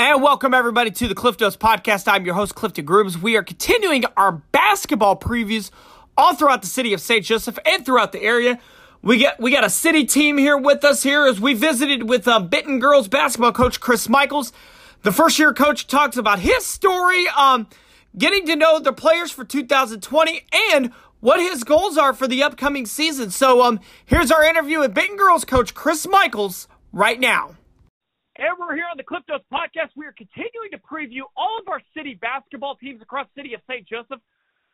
And welcome everybody to the Cliff Podcast. I'm your host, Clifton Grooms. We are continuing our basketball previews all throughout the city of St. Joseph and throughout the area. We got we got a city team here with us here as we visited with uh, Benton girls basketball coach Chris Michaels. The first year coach talks about his story, um, getting to know the players for 2020 and what his goals are for the upcoming season. So um, here's our interview with Benton girls coach Chris Michaels right now. And we're here on the Cliff Notes podcast. We are continuing to preview all of our city basketball teams across the city of St. Joseph.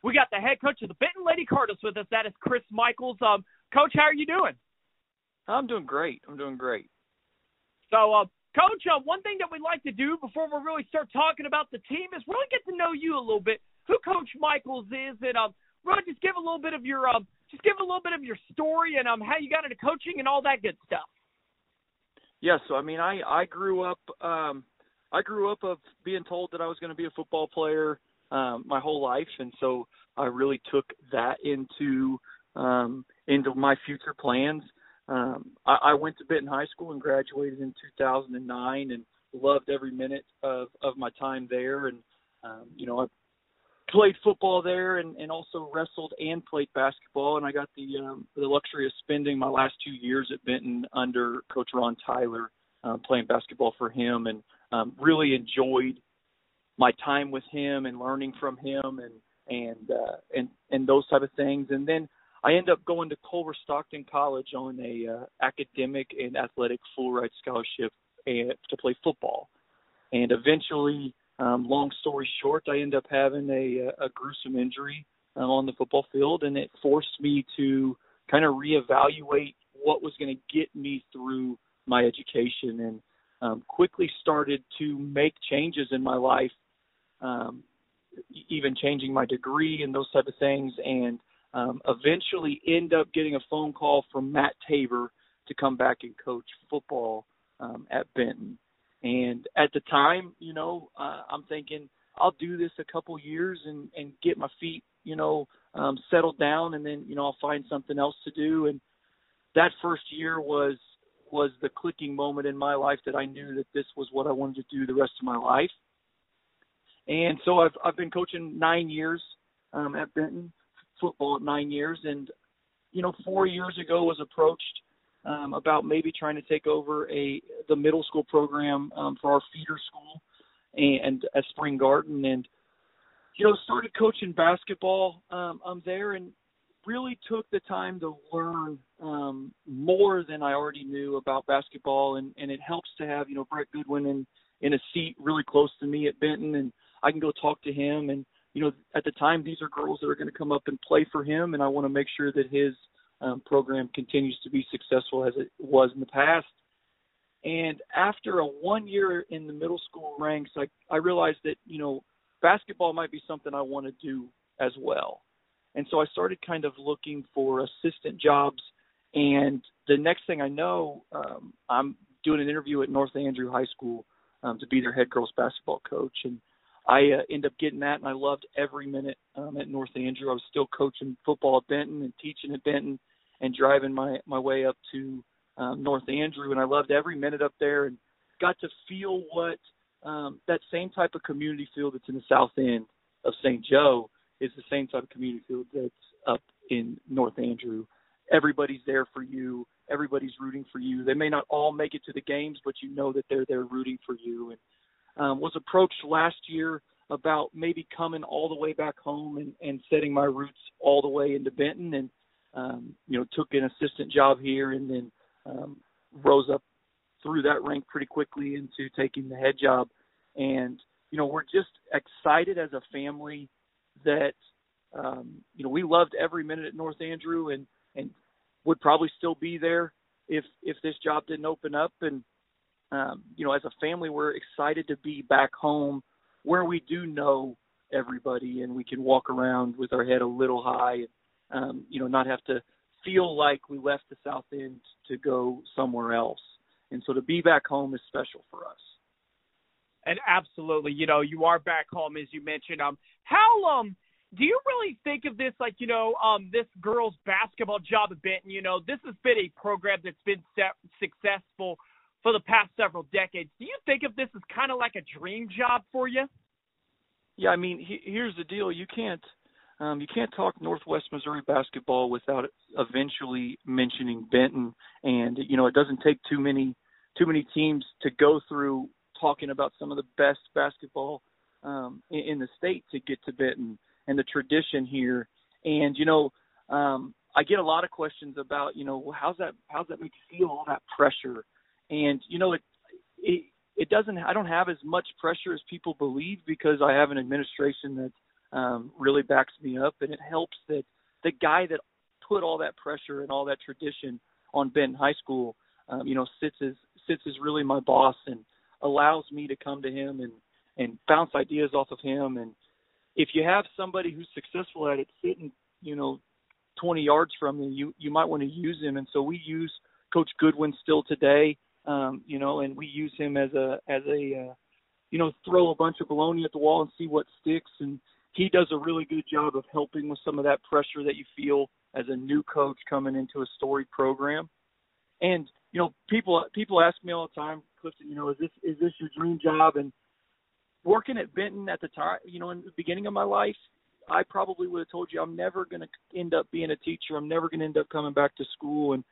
We got the head coach of the Benton Lady Cardinals with us. That is Chris Michaels. Um, coach, how are you doing? I'm doing great. I'm doing great. So, uh, Coach, uh, one thing that we like to do before we really start talking about the team is really get to know you a little bit, who Coach Michaels is, and um, really just give a little bit of your um, just give a little bit of your story and um, how you got into coaching and all that good stuff yeah, so I mean, I I grew up um, I grew up of being told that I was going to be a football player um, my whole life, and so I really took that into um, into my future plans. Um, I, I went to Benton High School and graduated in 2009, and loved every minute of of my time there. And um, you know, I played football there and, and also wrestled and played basketball and I got the um, the luxury of spending my last two years at Benton under Coach Ron Tyler uh, playing basketball for him and um, really enjoyed my time with him and learning from him and and uh, and and those type of things. And then I end up going to Culver Stockton College on a uh, academic and athletic full ride scholarship and, to play football. And eventually um, long story short, I ended up having a, a gruesome injury uh, on the football field, and it forced me to kind of reevaluate what was going to get me through my education, and um, quickly started to make changes in my life, um, even changing my degree and those type of things, and um, eventually end up getting a phone call from Matt Tabor to come back and coach football um, at Benton. And at the time, you know, uh, I'm thinking I'll do this a couple years and and get my feet, you know, um, settled down, and then you know I'll find something else to do. And that first year was was the clicking moment in my life that I knew that this was what I wanted to do the rest of my life. And so I've I've been coaching nine years um, at Benton football nine years, and you know four years ago was approached um, about maybe trying to take over a the middle school program um, for our feeder school and a spring garden. And you know started coaching basketball um, I'm there and really took the time to learn um, more than I already knew about basketball. And and it helps to have you know Brett Goodwin in in a seat really close to me at Benton and I can go talk to him. And you know at the time these are girls that are going to come up and play for him and I want to make sure that his um, program continues to be successful as it was in the past. And after a one year in the middle school ranks, I, I realized that, you know, basketball might be something I want to do as well. And so I started kind of looking for assistant jobs. And the next thing I know, um, I'm doing an interview at North Andrew High School um, to be their head girls basketball coach. And I uh, end up getting that, and I loved every minute um, at North Andrew. I was still coaching football at Benton and teaching at Benton, and driving my my way up to um, North Andrew, and I loved every minute up there, and got to feel what um, that same type of community feel that's in the South End of St. Joe is the same type of community feel that's up in North Andrew. Everybody's there for you. Everybody's rooting for you. They may not all make it to the games, but you know that they're there rooting for you. And um, was approached last year about maybe coming all the way back home and, and setting my roots all the way into Benton, and um, you know took an assistant job here, and then um, rose up through that rank pretty quickly into taking the head job. And you know we're just excited as a family that um, you know we loved every minute at North Andrew, and and would probably still be there if if this job didn't open up and um, you know, as a family, we're excited to be back home where we do know everybody and we can walk around with our head a little high, and, um, you know, not have to feel like we left the South End to go somewhere else. And so to be back home is special for us. And absolutely, you know, you are back home as you mentioned. Um, how um do you really think of this like you know um this girls basketball job a bit? And You know, this has been a program that's been set, successful for the past several decades. Do you think of this as kind of like a dream job for you? Yeah, I mean, he, here's the deal: you can't um, you can't talk Northwest Missouri basketball without eventually mentioning Benton. And you know, it doesn't take too many too many teams to go through talking about some of the best basketball um, in, in the state to get to Benton and the tradition here. And you know, um, I get a lot of questions about you know how's that how's that make you feel all that pressure, and you know it it it doesn't I don't have as much pressure as people believe because I have an administration that um, really backs me up, and it helps that the guy that put all that pressure and all that tradition on Benton High School, um, you know, sits as sits as really my boss and allows me to come to him and and bounce ideas off of him. And if you have somebody who's successful at it sitting, you know, 20 yards from you, you you might want to use him. And so we use Coach Goodwin still today, um, you know, and we use him as a as a uh, you know throw a bunch of baloney at the wall and see what sticks and he does a really good job of helping with some of that pressure that you feel as a new coach coming into a storied program. And you know, people people ask me all the time, Clifton, you know, is this is this your dream job? And working at Benton at the time, you know, in the beginning of my life, I probably would have told you I'm never going to end up being a teacher. I'm never going to end up coming back to school. And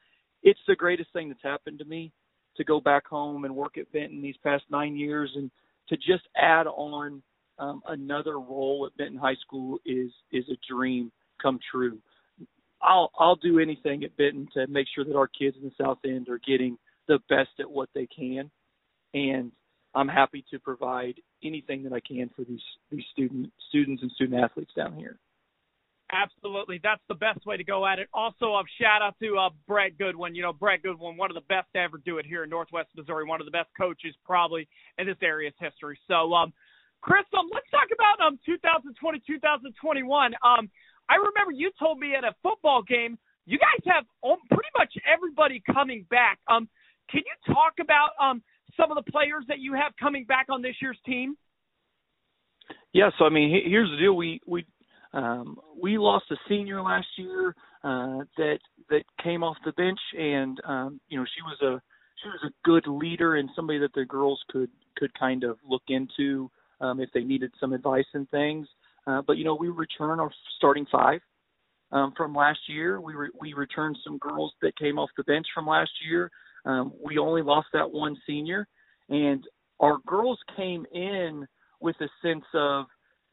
it's the greatest thing that's happened to me to go back home and work at Benton these past nine years and to just add on um, another role at Benton High School is is a dream come true. I'll I'll do anything at Benton to make sure that our kids in the South End are getting the best at what they can, and I'm happy to provide anything that I can for these these student students and student athletes down here. Absolutely, that's the best way to go at it. Also, a shout out to uh, Brett Goodwin. You know, Brett Goodwin, one of the best to ever do it here in Northwest Missouri, one of the best coaches probably in this area's history. So, um, Chris, um, let's talk about um 2020, 2021. Um, I remember you told me at a football game you guys have um, pretty much everybody coming back. Um, can you talk about um some of the players that you have coming back on this year's team? Yeah, so I mean, here's the deal: we we um, we lost a senior last year uh, that that came off the bench, and um, you know she was a she was a good leader and somebody that the girls could could kind of look into um, if they needed some advice and things. Uh, but you know, we return our starting five um, from last year. We re- we returned some girls that came off the bench from last year. Um, we only lost that one senior, and our girls came in with a sense of,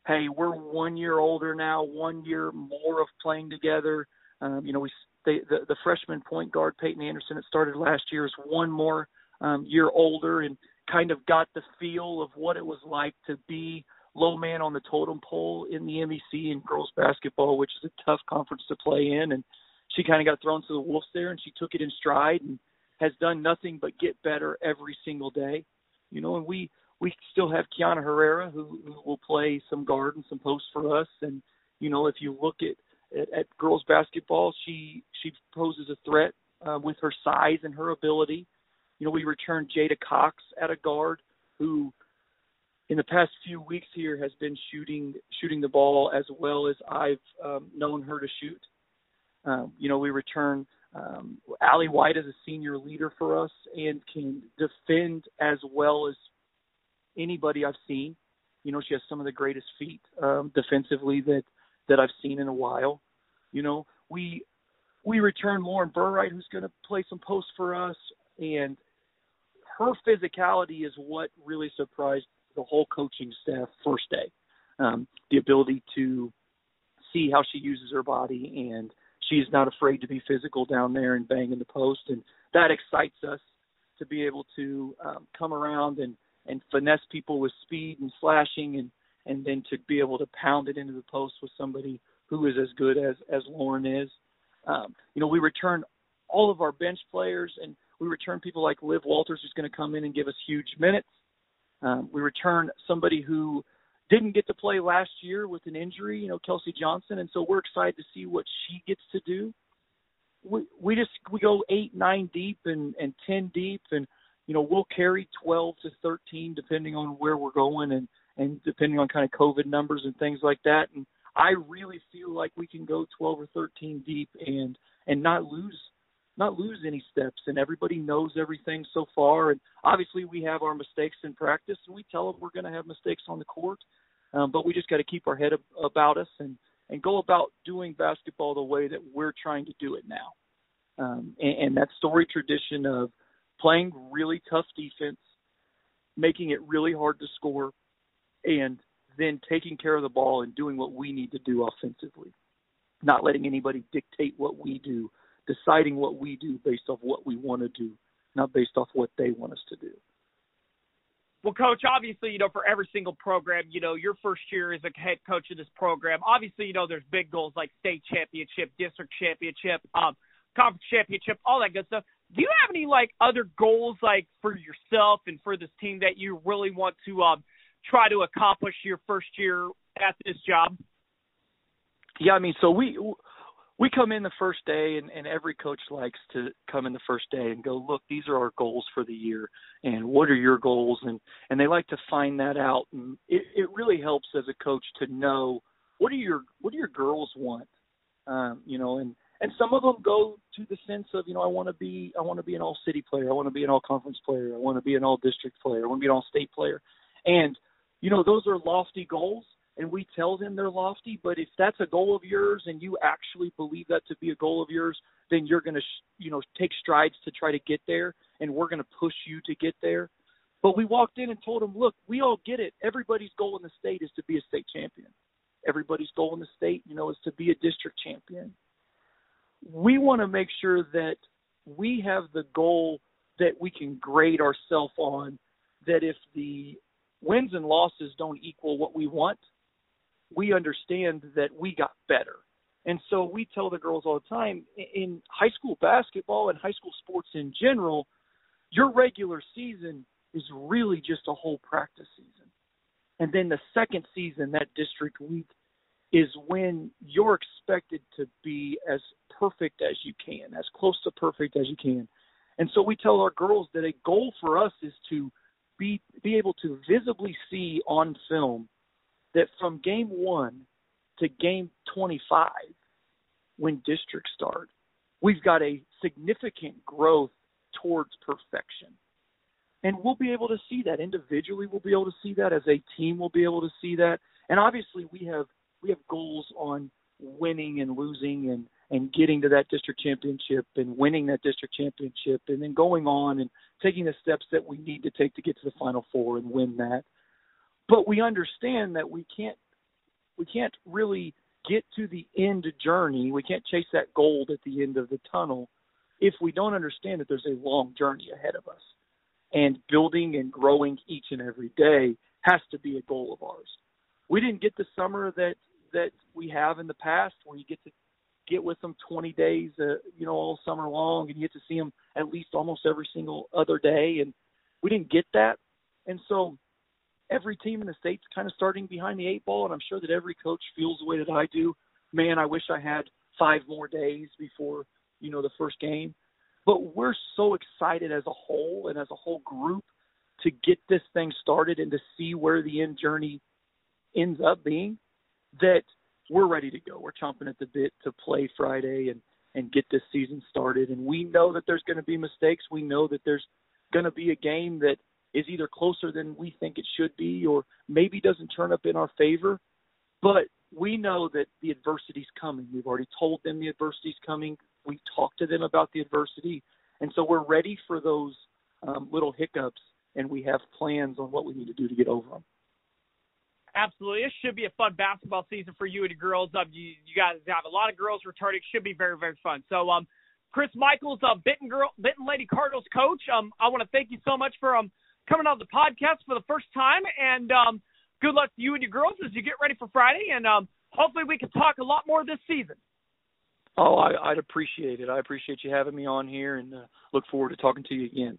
hey, we're one year older now, one year more of playing together. Um, you know, we they, the the freshman point guard Peyton Anderson that started last year is one more um, year older, and kind of got the feel of what it was like to be low man on the totem pole in the MEC in girls basketball, which is a tough conference to play in. And she kind of got thrown to the wolves there, and she took it in stride and has done nothing but get better every single day. You know, and we we still have Kiana Herrera who, who will play some guard and some post for us. And you know, if you look at at, at girls basketball, she she poses a threat uh, with her size and her ability. You know, we returned Jada Cox at a guard who in the past few weeks here has been shooting shooting the ball as well as I've um, known her to shoot. Um, you know, we return um, Allie White as a senior leader for us and can defend as well as anybody I've seen. You know, she has some of the greatest feet um, defensively that that I've seen in a while. You know, we we return Lauren Burright, who's going to play some post for us, and her physicality is what really surprised the whole coaching staff first day. Um, the ability to see how she uses her body, and she's not afraid to be physical down there and bang in the post, and that excites us to be able to um, come around and and finesse people with speed and slashing, and and then to be able to pound it into the post with somebody who is as good as as Lauren is. Um, you know, we return all of our bench players, and we return people like Liv Walters, who's going to come in and give us huge minutes. Um, we return somebody who didn't get to play last year with an injury, you know, Kelsey Johnson, and so we're excited to see what she gets to do. We we just we go eight, nine deep and and ten deep, and you know we'll carry twelve to thirteen depending on where we're going and and depending on kind of COVID numbers and things like that. And I really feel like we can go twelve or thirteen deep and and not lose not lose any steps. And everybody knows everything so far. And obviously, we have our mistakes in practice, and we tell them we're going to have mistakes on the court. Um, but we just got to keep our head ab- about us and and go about doing basketball the way that we're trying to do it now. Um, and, and that story tradition of playing really tough defense, making it really hard to score, and then taking care of the ball and doing what we need to do offensively. Not letting anybody dictate what we do, deciding what we do based off what we want to do, not based off what they want us to do. Well, coach, obviously, you know, for every single program, you know, your first year as a head coach of this program, obviously, you know, there's big goals like state championship, district championship, um, conference championship, all that good stuff. Do you have any like other goals like for yourself and for this team that you really want to um try to accomplish your first year at this job? Yeah, I mean, so we we come in the first day and, and every coach likes to come in the first day and go look these are our goals for the year and what are your goals? And and they like to find that out. And it, it really helps as a coach to know what are your what do your girls want? Um you know and and some of them go to the sense of you know I want to be I want to be an all city player. I want to be an all conference player. I want to be an all district player. I want to be an all state player. And you know those are lofty goals and we tell them they're lofty, but if that's a goal of yours and you actually believe that to be a goal of yours, then you're going to, you know, take strides to try to get there, and we're going to push you to get there. But we walked in and told them, look, we all get it. Everybody's goal in the state is to be a state champion. Everybody's goal in the state, you know, is to be a district champion. We want to make sure that we have the goal that we can grade ourselves on. That if the wins and losses don't equal what we want, we understand that we got better. And so we tell the girls all the time in high school basketball and high school sports in general, your regular season is really just a whole practice season. And then the second season, that district week, is when you're expected to be as perfect as you can, as close to perfect as you can. And so we tell our girls that a goal for us is to be be able to visibly see on film that from game one to game 25, when districts start, we've got a significant growth towards perfection. And we'll be able to see that individually. We'll be able to see that as a team. We'll be able to see that. And obviously, we have we have goals on winning and losing and and getting to that district championship and winning that district championship and then going on and taking the steps that we need to take to get to the final four and win that but we understand that we can't we can't really get to the end journey. We can't chase that gold at the end of the tunnel if we don't understand that there's a long journey ahead of us. And building and growing each and every day has to be a goal of ours. We didn't get the summer that that we have in the past where you get to get with them 20 days, uh, you know, all summer long, and you get to see them at least almost every single other day. And we didn't get that, and so every team in the state's kind of starting behind the eight ball, and I'm sure that every coach feels the way that I do. Man, I wish I had five more days before you know the first game. But we're so excited as a whole and as a whole group to get this thing started and to see where the end journey ends up being that we're ready to go. We're chomping at the bit to play Friday and and get this season started. And we know that there's going to be mistakes. We know that there's going to be a game that is either closer than we think it should be or maybe doesn't turn up in our favor. But we know that the adversity's coming. We've already told them the adversity's coming. We talked to them about the adversity. And so we're ready for those um, little hiccups and we have plans on what we need to do to get over them. Absolutely. It should be a fun basketball season for you and the girls. Um, you, you guys have a lot of girls returning. It should be very, very fun. So, um, Chris Michaels, uh, Benton girl, Benton Lady Cardinals coach. Um, I want to thank you so much for um coming on the podcast for the first time. And um, good luck to you and your girls as you get ready for Friday. And um, hopefully we can talk a lot more this season. Oh, I, I'd appreciate it. I appreciate you having me on here and uh, look forward to talking to you again.